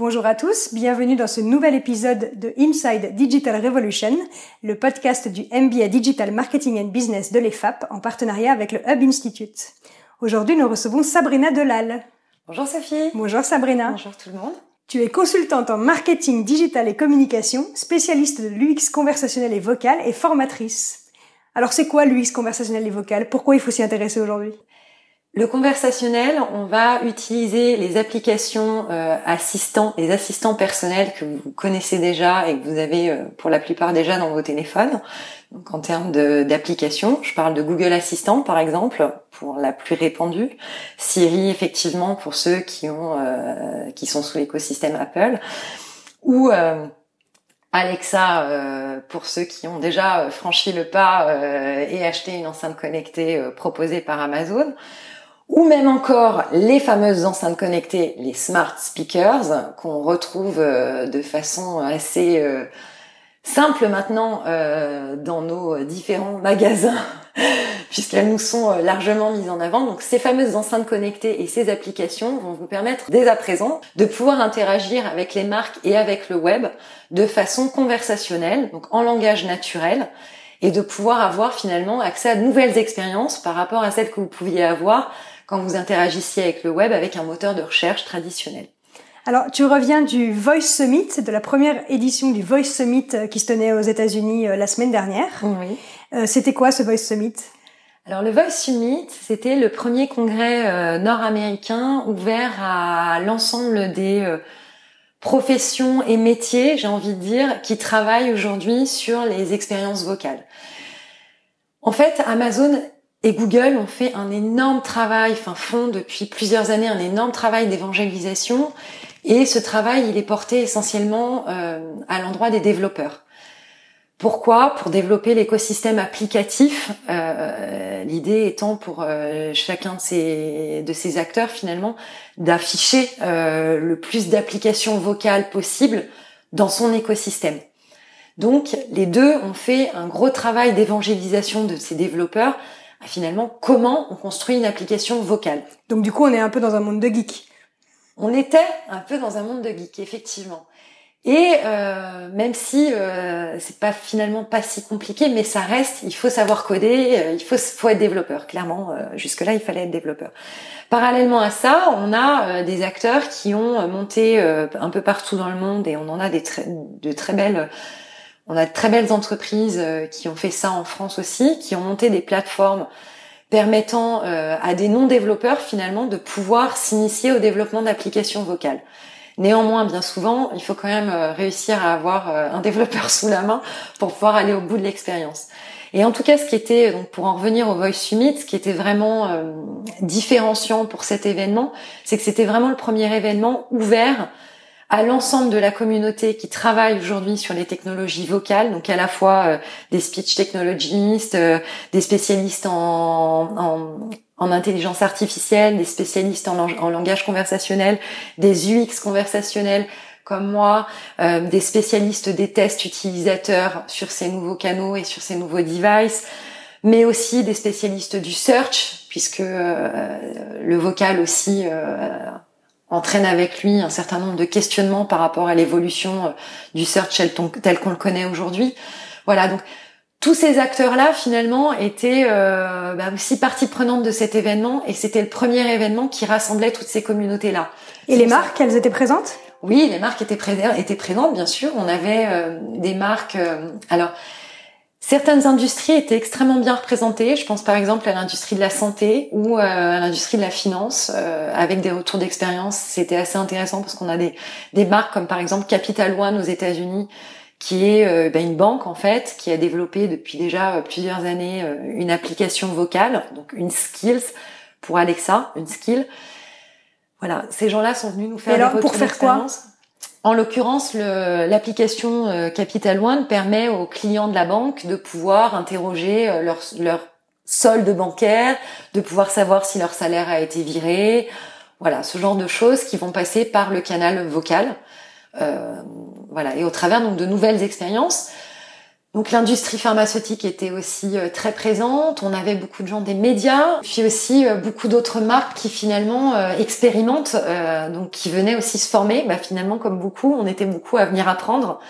Bonjour à tous, bienvenue dans ce nouvel épisode de Inside Digital Revolution, le podcast du MBA Digital Marketing and Business de l'EFAP en partenariat avec le Hub Institute. Aujourd'hui, nous recevons Sabrina Delal. Bonjour Sophie. Bonjour Sabrina. Bonjour tout le monde. Tu es consultante en marketing digital et communication, spécialiste de l'UX conversationnel et vocal et formatrice. Alors c'est quoi l'UX conversationnel et vocal? Pourquoi il faut s'y intéresser aujourd'hui? Le conversationnel, on va utiliser les applications euh, assistants, les assistants personnels que vous connaissez déjà et que vous avez euh, pour la plupart déjà dans vos téléphones. Donc en termes d'applications, je parle de Google Assistant par exemple pour la plus répandue, Siri effectivement pour ceux qui ont euh, qui sont sous l'écosystème Apple. Ou Alexa pour ceux qui ont déjà franchi le pas et acheté une enceinte connectée proposée par Amazon ou même encore les fameuses enceintes connectées, les smart speakers, qu'on retrouve euh, de façon assez euh, simple maintenant euh, dans nos différents magasins, puisqu'elles nous sont largement mises en avant. Donc ces fameuses enceintes connectées et ces applications vont vous permettre dès à présent de pouvoir interagir avec les marques et avec le web de façon conversationnelle, donc en langage naturel, et de pouvoir avoir finalement accès à de nouvelles expériences par rapport à celles que vous pouviez avoir quand vous interagissiez avec le web avec un moteur de recherche traditionnel. Alors, tu reviens du Voice Summit, de la première édition du Voice Summit euh, qui se tenait aux États-Unis euh, la semaine dernière. Oui. Euh, c'était quoi ce Voice Summit? Alors le Voice Summit, c'était le premier congrès nord-américain ouvert à l'ensemble des professions et métiers, j'ai envie de dire, qui travaillent aujourd'hui sur les expériences vocales. En fait, Amazon et Google ont fait un énorme travail, enfin font depuis plusieurs années un énorme travail d'évangélisation. Et ce travail, il est porté essentiellement euh, à l'endroit des développeurs. Pourquoi? Pour développer l'écosystème applicatif. Euh, L'idée étant pour euh, chacun de ces, de ces acteurs finalement d'afficher euh, le plus d'applications vocales possibles dans son écosystème. Donc les deux ont fait un gros travail d'évangélisation de ces développeurs finalement comment on construit une application vocale? Donc du coup, on est un peu dans un monde de geek. On était un peu dans un monde de geek, effectivement. Et euh, même si euh, c'est pas finalement pas si compliqué, mais ça reste, il faut savoir coder, euh, il faut, faut être développeur. Clairement, euh, jusque là, il fallait être développeur. Parallèlement à ça, on a des acteurs qui ont monté un peu partout dans le monde et on en a des de très belles on a de très belles entreprises euh, qui ont fait ça en France aussi, qui ont monté des plateformes permettant euh, à des non-développeurs finalement de pouvoir s'initier au développement d'applications vocales. Néanmoins, bien souvent, il faut quand même euh, réussir à avoir un développeur sous la main pour pouvoir aller au bout de l'expérience. Et en tout cas, ce qui était, donc pour en revenir au Voice Summit, ce qui était vraiment différenciant pour cet événement, c'est que c'était vraiment le premier événement ouvert à l'ensemble de la communauté qui travaille aujourd'hui sur les technologies vocales, donc à la fois euh, des speech technologistes, euh, des spécialistes en, en, en, intelligence artificielle, des spécialistes en, langage conversationnel, des UX conversationnels comme moi, euh, des spécialistes des tests utilisateurs sur ces nouveaux canaux et sur ces nouveaux devices, mais aussi des spécialistes du search, puisque le vocal aussi entraîne avec lui un certain nombre de questionnements par rapport à l'évolution euh, du search tel qu'on le connaît aujourd'hui. Voilà, donc tous ces acteurs-là, finalement, étaient euh, bah, aussi partie prenante de cet événement, et c'était le premier événement qui rassemblait toutes ces communautés-là. Et les marques, elles étaient présentes? Oui, les marques étaient, étaient présentes, bien sûr. On avait euh, des marques. alors, Certaines industries étaient extrêmement bien représentées. Je pense par exemple à l'industrie de la santé ou euh, à l'industrie de la finance, euh, avec des retours d'expérience. C'était assez intéressant parce qu'on a des, des marques comme par exemple Capital One aux États-Unis, qui est euh, ben, une banque en fait, qui a développé depuis déjà plusieurs années une application vocale, donc une skills pour Alexa, une skill. Voilà, ces gens-là sont venus nous faire des retours pour faire quoi? En l'occurrence, l'application euh, Capital One permet aux clients de la banque de pouvoir interroger euh, leur, solde bancaire, de pouvoir savoir si leur salaire a été viré, voilà, ce genre de choses qui vont passer par le canal vocal, euh, voilà, et au travers donc de nouvelles expériences. Donc l'industrie pharmaceutique était aussi euh, très présente. On avait beaucoup de gens des médias, puis aussi euh, beaucoup d'autres marques qui finalement euh, expérimentent, donc qui venaient aussi se former. Bah, finalement, comme beaucoup, on était beaucoup à venir apprendre.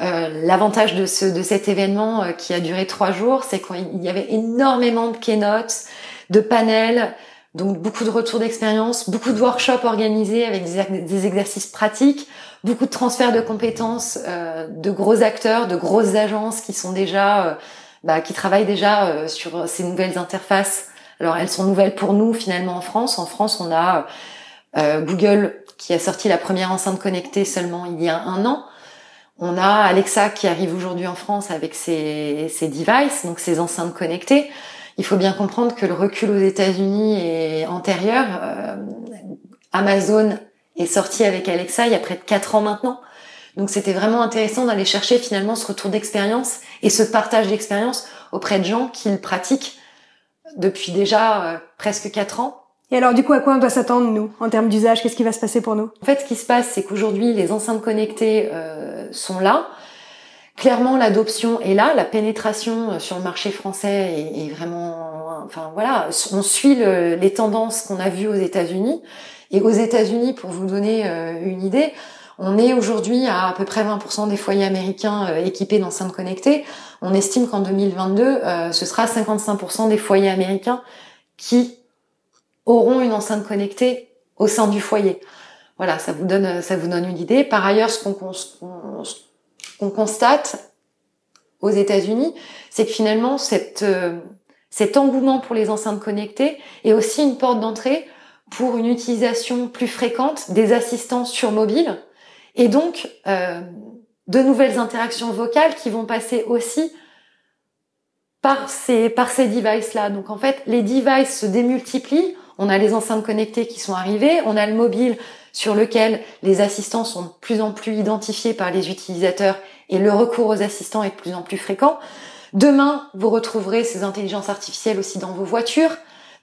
L'avantage de, ce, de cet événement qui a duré trois jours, c'est qu'il y avait énormément de keynotes, de panels, donc beaucoup de retours d'expérience, beaucoup de workshops organisés avec des, exercices pratiques, beaucoup de transferts de compétences euh, de gros acteurs, de grosses agences qui sont déjà, euh, bah, qui travaillent déjà euh, sur ces nouvelles interfaces. Alors elles sont nouvelles pour nous finalement en France. En France, on a Google qui a sorti la première enceinte connectée seulement il y a un an. On a Alexa qui arrive aujourd'hui en France avec ses, ses devices, donc ses enceintes connectées il faut bien comprendre que le recul aux États-Unis est antérieur. Euh, Amazon est sorti avec Alexa il y a près de quatre ans maintenant. Donc c'était vraiment intéressant d'aller chercher finalement ce retour d'expérience et ce partage d'expérience auprès de gens qui le pratiquent depuis déjà euh, presque quatre ans. Et alors du coup, à quoi on doit s'attendre nous en termes d'usage? Qu'est-ce qui va se passer pour nous? En fait, ce qui se passe, c'est qu'aujourd'hui, les enceintes connectées euh, sont là. Clairement, l'adoption est là, la pénétration euh, sur le marché français est, vraiment, enfin voilà, on suit les tendances qu'on a vues aux États-Unis. Et aux États-Unis, pour vous donner euh, une idée, on est aujourd'hui à à peu près 20% des foyers américains euh, équipés d'enceintes connectées. On estime qu'en 2022, ce sera 55% des foyers américains qui auront une enceinte connectée au sein du foyer. Voilà, ça vous donne, ça vous donne une idée. Par ailleurs, ce qu'on qu'on constate aux États-Unis, c'est que finalement euh, cet engouement pour les enceintes connectées est aussi une porte d'entrée pour une utilisation plus fréquente des assistants sur mobile et donc euh, de nouvelles interactions vocales qui vont passer aussi par ces par ces devices là. Donc en fait, les devices se démultiplient. On a les enceintes connectées qui sont arrivées, on a le mobile sur lequel les assistants sont de plus en plus identifiés par les utilisateurs et le recours aux assistants est de plus en plus fréquent. Demain, vous retrouverez ces intelligences artificielles aussi dans vos voitures,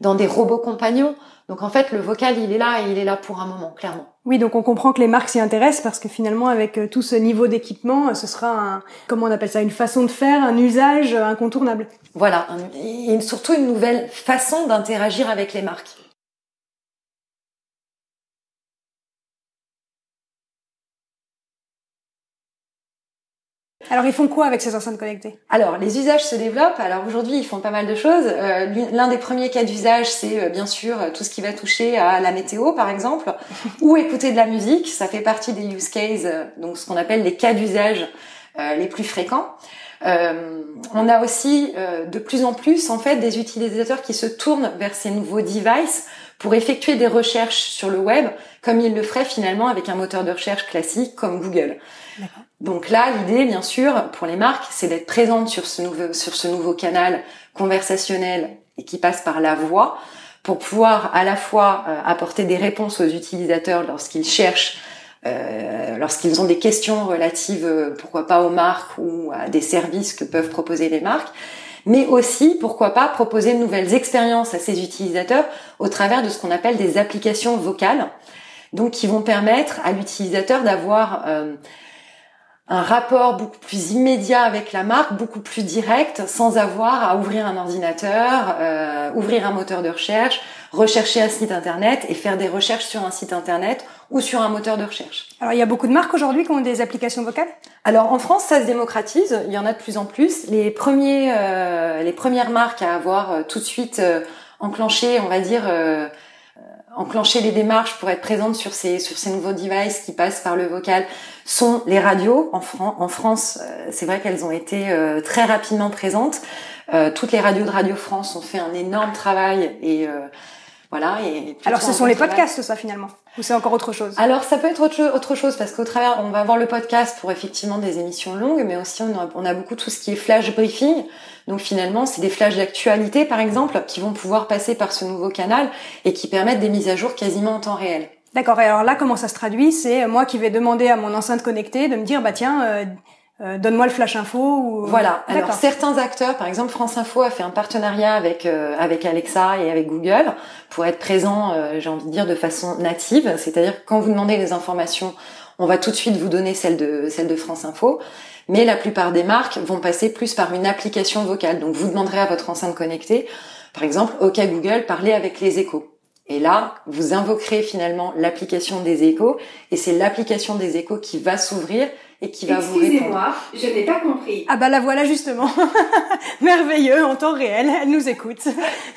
dans des robots compagnons. Donc en fait, le vocal, il est là et il est là pour un moment, clairement. Oui, donc on comprend que les marques s'y intéressent parce que finalement, avec euh, tout ce niveau d'équipement, ce sera un, comment on appelle ça, une façon de faire, un usage incontournable. Voilà, et surtout une nouvelle façon d'interagir avec les marques. Alors ils font quoi avec ces enceintes connectées? Alors les usages se développent. Alors aujourd'hui ils font pas mal de choses. Euh, l'un des premiers cas d'usage c'est euh, bien sûr tout ce qui va toucher à la météo par exemple ou écouter de la musique. Ça fait partie des use cases, euh, donc ce qu'on appelle les cas d'usage les plus fréquents. on a aussi de plus en plus en fait des utilisateurs qui se tournent vers ces nouveaux devices pour effectuer des recherches sur le web comme ils le feraient finalement avec un moteur de recherche classique comme Google. Donc là, l'idée, bien sûr, pour les marques, c'est d'être présente sur ce nouveau, sur ce nouveau canal conversationnel et qui passe par la voix pour pouvoir à la fois euh, apporter des réponses aux utilisateurs lorsqu'ils cherchent, euh, lorsqu'ils ont des questions relatives, euh, pourquoi pas aux marques ou à des services que peuvent proposer les marques, mais aussi, pourquoi pas, proposer de nouvelles expériences à ces utilisateurs au travers de ce qu'on appelle des applications vocales, donc qui vont permettre à l'utilisateur d'avoir un rapport beaucoup plus immédiat avec la marque, beaucoup plus direct, sans avoir à ouvrir un ordinateur, euh, ouvrir un moteur de recherche, rechercher un site internet et faire des recherches sur un site internet ou sur un moteur de recherche. Alors il y a beaucoup de marques aujourd'hui qui ont des applications vocales? Alors en France ça se démocratise, il y en a de plus en plus. Les premiers, euh, les premières marques à avoir euh, tout de suite enclenché, on va dire enclencher les démarches pour être présente sur ces sur ces nouveaux devices qui passent par le vocal sont les radios. En, en France euh, c'est vrai qu'elles ont été euh, très rapidement présentes. Euh, toutes les radios de Radio France ont fait un énorme travail et voilà. Et Alors, ce sont les podcasts, ça, finalement Ou c'est encore autre chose? Alors, ça peut être autre, chose, parce qu'au travers, on va avoir le podcast pour effectivement des émissions longues, mais aussi on a, on a beaucoup tout ce qui est flash briefing. Donc, finalement, c'est des flashs d'actualité, par exemple, qui vont pouvoir passer par ce nouveau canal et qui permettent des mises à jour quasiment en temps réel. D'accord. Et alors là, comment ça se traduit? C'est moi qui vais demander à mon enceinte connectée de me dire, bah tiens, euh, euh, donne-moi le flash info ou voilà. Alors certains acteurs par exemple France Info a fait un partenariat avec euh, avec Alexa et avec Google pour être présent euh, j'ai envie de dire de façon native. C'est-à-dire quand vous demandez des informations on va tout de suite vous donner celle de celle de France Info. Mais la plupart des marques vont passer plus par une application vocale. Donc vous demanderez à votre enceinte connectée, par exemple, OK Google, parlez avec les échos. Et là, vous invoquerez finalement l'application des échos, et c'est l'application des échos qui va s'ouvrir et qui va vous répondre. Excusez-moi, je n'ai pas compris. Ah bah la voilà justement. Merveilleux, en temps réel, elle nous écoute.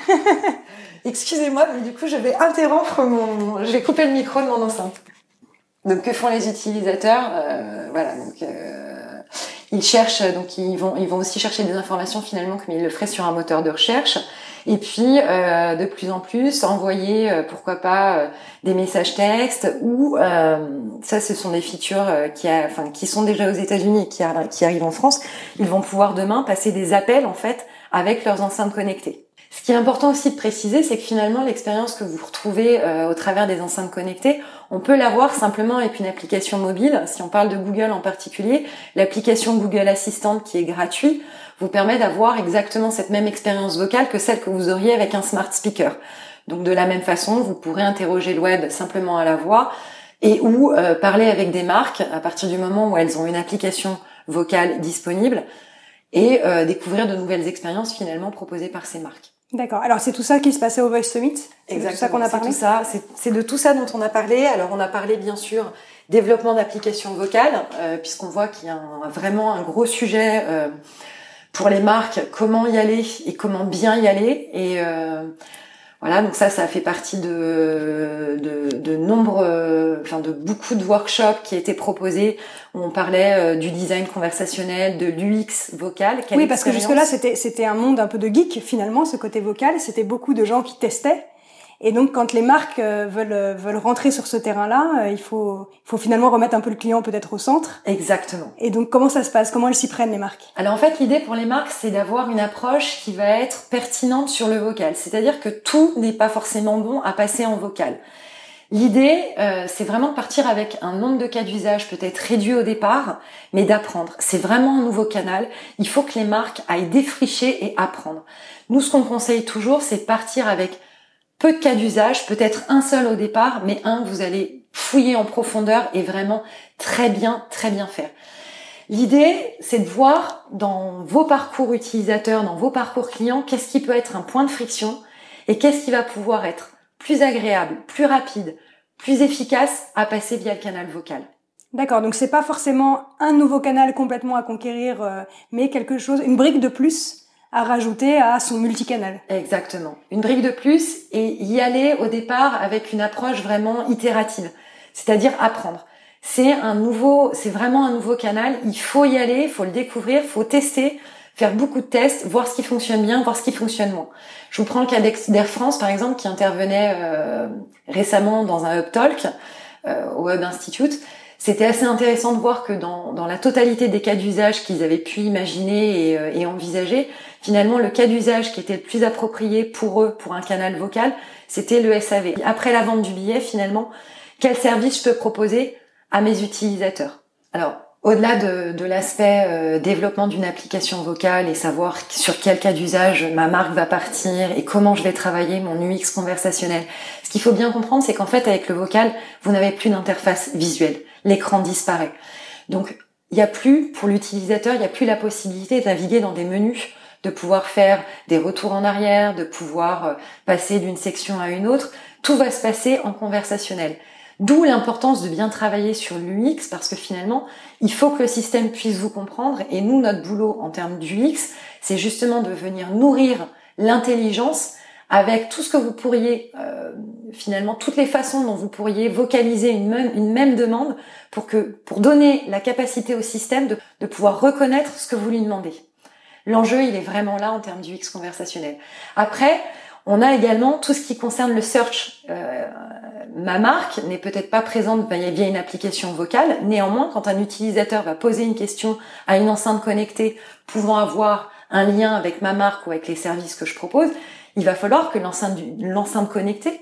Excusez-moi, mais du coup, je vais interrompre mon... Je vais couper le micro de mon enceinte. Donc, que font les utilisateurs euh. Euh, ils cherchent, donc ils vont, ils vont aussi chercher des informations finalement comme ils le feraient sur un moteur de recherche. Et puis, euh, de plus en plus, envoyer, euh, pourquoi pas, euh, des messages textes ou ça, ce sont des features qui, enfin, qui sont déjà aux États-Unis et qui, qui arrivent en France. Ils vont pouvoir demain passer des appels en fait avec leurs enceintes connectées. Ce qui est important aussi de préciser, c'est que finalement, l'expérience que vous retrouvez au travers des enceintes connectées, on peut l'avoir simplement avec une application mobile. Si on parle de Google en particulier, l'application Google Assistant qui est gratuite vous permet d'avoir exactement cette même expérience vocale que celle que vous auriez avec un smart speaker. Donc de la même façon, vous pourrez interroger le web simplement à la voix et ou euh, parler avec des marques à partir du moment où elles ont une application vocale disponible et euh, découvrir de nouvelles expériences finalement proposées par ces marques. D'accord. Alors c'est tout ça qui se passait au Voice Summit? Exactement. C'est ça qu'on a parlé? C'est tout ça. C'est de tout ça dont on a parlé. Alors on a parlé bien sûr développement d'applications vocales, euh, puisqu'on voit qu'il y a vraiment un gros sujet pour les marques comment y aller et comment bien y aller et euh, voilà donc ça ça fait partie de de, de nombreux enfin de beaucoup de workshops qui étaient proposés. Où on parlait euh, du design conversationnel de l'UX vocal. Oui parce que jusque là c'était c'était un monde un peu de geek finalement ce côté vocal. C'était beaucoup de gens qui testaient et donc, quand les marques euh, veulent euh, veulent rentrer sur ce terrain-là, euh, il faut il faut finalement remettre un peu le client peut-être au centre. Exactement. Et donc, comment ça se passe? Comment elles s'y prennent les marques? Alors en fait, l'idée pour les marques, c'est d'avoir une approche qui va être pertinente sur le vocal. C'est-à-dire que tout n'est pas forcément bon à passer en vocal. L'idée, c'est vraiment de partir avec un nombre de cas d'usage peut-être réduit au départ, mais d'apprendre. C'est vraiment un nouveau canal. Il faut que les marques aillent défricher et apprendre. Nous, ce qu'on conseille toujours, c'est partir avec peu de cas d'usage, peut-être un seul au départ, mais un vous allez fouiller en profondeur et vraiment très bien, très bien faire. L'idée, c'est de voir dans vos parcours utilisateurs, dans vos parcours clients, qu'est-ce qui peut être un point de friction et qu'est-ce qui va pouvoir être plus agréable, plus rapide, plus efficace à passer via le canal vocal. D'accord, donc c'est pas forcément un nouveau canal complètement à conquérir, euh, mais quelque chose, une brique de plus à rajouter à son multicanal. Exactement. Une brique de plus et y aller au départ avec une approche vraiment itérative, c'est-à-dire apprendre. C'est un nouveau, c'est vraiment un nouveau canal. Il faut y aller, il faut le découvrir, il faut tester, faire beaucoup de tests, voir ce qui fonctionne bien, voir ce qui fonctionne moins. Je vous prends le cas d'Air France par exemple qui intervenait euh, récemment dans un Hub Talk euh, au Hub Institute c'était assez intéressant de voir que dans, dans la totalité des cas d'usage qu'ils avaient pu imaginer et, euh, et, envisager, finalement le cas d'usage qui était le plus approprié pour eux, pour un canal vocal, c'était le SAV. Après la vente du billet, finalement, quel service je peux proposer à mes utilisateurs? Alors, au-delà de, de l'aspect euh, développement d'une application vocale et savoir sur quel cas d'usage ma marque va partir et comment je vais travailler mon UX conversationnel, ce qu'il faut bien comprendre, c'est qu'en fait, avec le vocal, vous n'avez plus d'interface visuelle l'écran disparaît. Donc, il n'y a plus, pour l'utilisateur, il n'y a plus la possibilité de dans des menus, de pouvoir faire des retours en arrière, de pouvoir euh, passer d'une section à une autre. Tout va se passer en conversationnel. D'où l'importance de bien travailler sur l'UX parce que finalement, il faut que le système puisse vous comprendre et nous, notre boulot en termes d'UX, c'est justement de venir nourrir l'intelligence avec tout ce que vous pourriez euh, finalement toutes les façons dont vous pourriez vocaliser une même, une même demande pour que pour donner la capacité au système de, de pouvoir reconnaître ce que vous lui demandez. L'enjeu, il est vraiment là en termes du X conversationnel. Après, on a également tout ce qui concerne le search. Euh, ma marque n'est peut-être pas présente via une application vocale. Néanmoins, quand un utilisateur va poser une question à une enceinte connectée pouvant avoir un lien avec ma marque ou avec les services que je propose, il va falloir que l'enceinte connectée,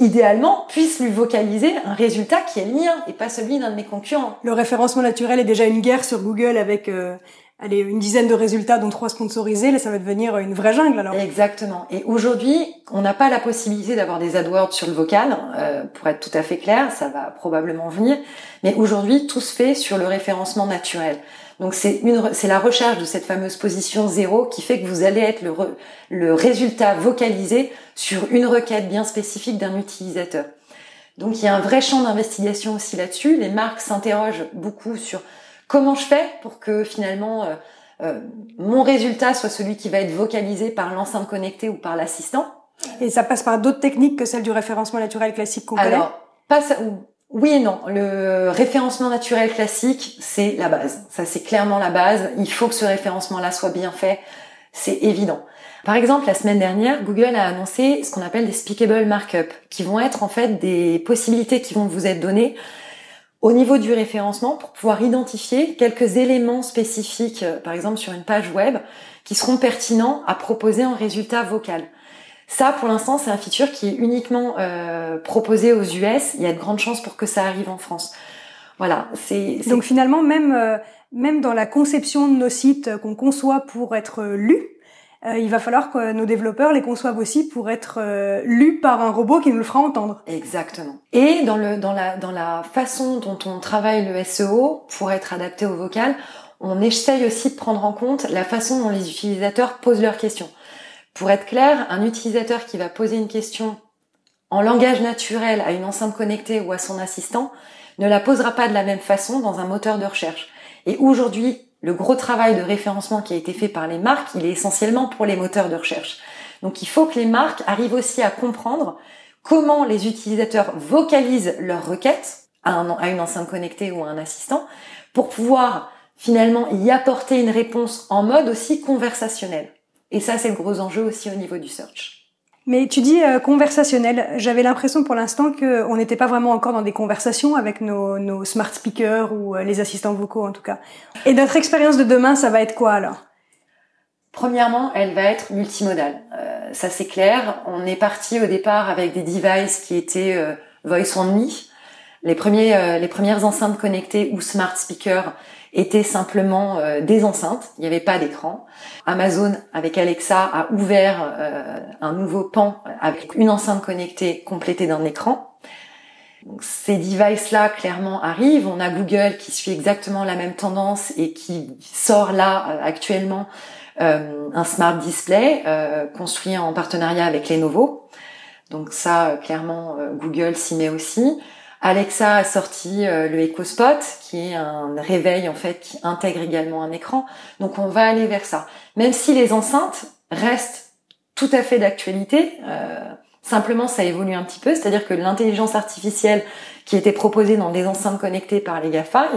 idéalement, puisse lui vocaliser un résultat qui est le mien et pas celui d'un de mes concurrents. Le référencement naturel est déjà une guerre sur Google avec euh, allez, une dizaine de résultats dont trois sponsorisés. Là, ça va devenir une vraie jungle alors. Exactement. Et aujourd'hui, on n'a pas la possibilité d'avoir des AdWords sur le vocal. Euh, pour être tout à fait clair, ça va probablement venir. Mais aujourd'hui, tout se fait sur le référencement naturel. Donc c'est une, c'est la recherche de cette fameuse position zéro qui fait que vous allez être le, le résultat vocalisé sur une requête bien spécifique d'un utilisateur. Donc il y a un vrai champ d'investigation aussi là-dessus. Les marques s'interrogent beaucoup sur comment je fais pour que finalement euh, euh, mon résultat soit celui qui va être vocalisé par l'enceinte connectée ou par l'assistant. Et ça passe par d'autres techniques que celles du référencement naturel classique qu'on connaît? Alors, pas oui et non. Le référencement naturel classique, c'est la base. Ça, c'est clairement la base. Il faut que ce référencement-là soit bien fait. C'est évident. Par exemple, la semaine dernière, Google a annoncé ce qu'on appelle des speakable markup, qui vont être en fait des possibilités qui vont vous être données au niveau du référencement pour pouvoir identifier quelques éléments spécifiques, euh, par exemple sur une page web, qui seront pertinents à proposer en résultat vocal. Ça, pour l'instant, c'est un feature qui est uniquement euh, proposé aux US. Il y a de grandes chances pour que ça arrive en France. Voilà. C'est donc finalement même euh, même dans la conception de nos sites qu'on conçoit pour être lus, euh, il va falloir que nos développeurs les conçoivent aussi pour être euh, lus par un robot qui nous le fera entendre. Exactement. Et dans le dans la dans la façon dont on travaille le SEO pour être adapté au vocal, on essaye aussi de prendre en compte la façon dont les utilisateurs posent leurs questions. Pour être clair, un utilisateur qui va poser une question en langage naturel à une enceinte connectée ou à son assistant ne la posera pas de la même façon dans un moteur de recherche. Et aujourd'hui, le gros travail de référencement qui a été fait par les marques, il est essentiellement pour les moteurs de recherche. Donc il faut que les marques arrivent aussi à comprendre comment les utilisateurs vocalisent leurs requêtes à, une enceinte connectée ou à un assistant pour pouvoir finalement y apporter une réponse en mode aussi conversationnel. Et ça, c'est le gros enjeu aussi au niveau du search. Mais tu dis euh, conversationnel. J'avais l'impression pour l'instant qu'on n'était pas vraiment encore dans des conversations avec nos, nos smart speakers ou euh, les assistants vocaux en tout cas. Et notre expérience de demain, ça va être quoi alors? Premièrement, elle va être multimodale. Euh, ça c'est clair. On est parti au départ avec des devices qui étaient euh, voice only. Les premiers, les premières enceintes connectées ou smart speakers étaient simplement euh, des enceintes, il n'y avait pas d'écran. Amazon avec Alexa a ouvert euh, un nouveau pan avec une enceinte connectée complétée d'un écran. Donc, ces devices-là clairement arrivent. On a Google qui suit exactement la même tendance et qui sort là euh, actuellement un smart display construit en partenariat avec Lenovo. Donc ça, clairement, Google s'y met aussi. Alexa a sorti euh, le EcoSpot, qui est un réveil en fait qui intègre également un écran. Donc on va aller vers ça. Même si les enceintes restent tout à fait d'actualité, euh, simplement ça évolue un petit peu, c'est-à-dire que l'intelligence artificielle qui était proposée dans des enceintes connectées par les GAFA,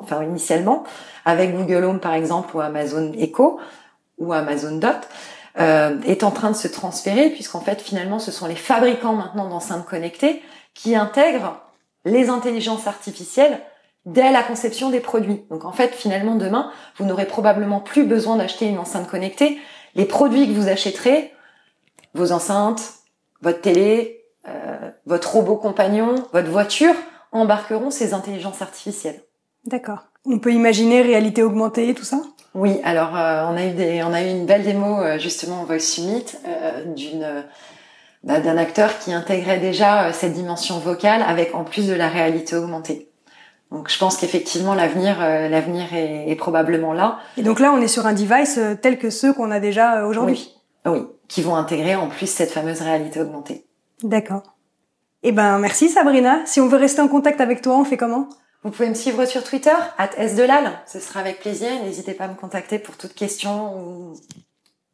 enfin initialement, avec Google Home par exemple ou Amazon Echo ou Amazon Dot, euh, est en train de se transférer puisqu'en fait finalement ce sont les fabricants maintenant d'enceintes connectées qui intègrent les intelligences artificielles dès la conception des produits. Donc en fait, finalement, demain, vous n'aurez probablement plus besoin d'acheter une enceinte connectée. Les produits que vous achèterez, vos enceintes, votre télé, euh, votre robot compagnon, votre voiture, embarqueront ces intelligences artificielles. D'accord. On peut imaginer réalité augmentée, tout ça? Oui. Alors, euh, on a eu des, on a eu une belle démo euh, justement au Voice Summit d'une bah, d'un acteur qui intégrait déjà euh, cette dimension vocale avec en plus de la réalité augmentée. Donc je pense qu'effectivement l'avenir euh, l'avenir est, probablement là. Et donc là on est sur un device euh, tel que ceux qu'on a déjà aujourd'hui. Oui. oui, qui vont intégrer en plus cette fameuse réalité augmentée. D'accord. Eh ben merci Sabrina. Si on veut rester en contact avec toi, on fait comment? Vous pouvez me suivre sur Twitter @sdelal. Ce sera avec plaisir. N'hésitez pas à me contacter pour toute question ou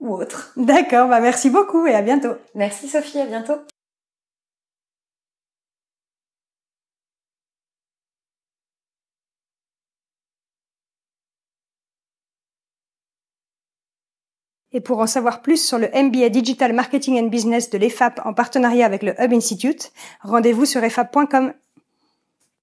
ou autre. D'accord, bah merci beaucoup et à bientôt. Merci Sophie, à bientôt. Et pour en savoir plus sur le MBA Digital Marketing and Business de l'EFAP en partenariat avec le Hub Institute, rendez-vous sur efap.com.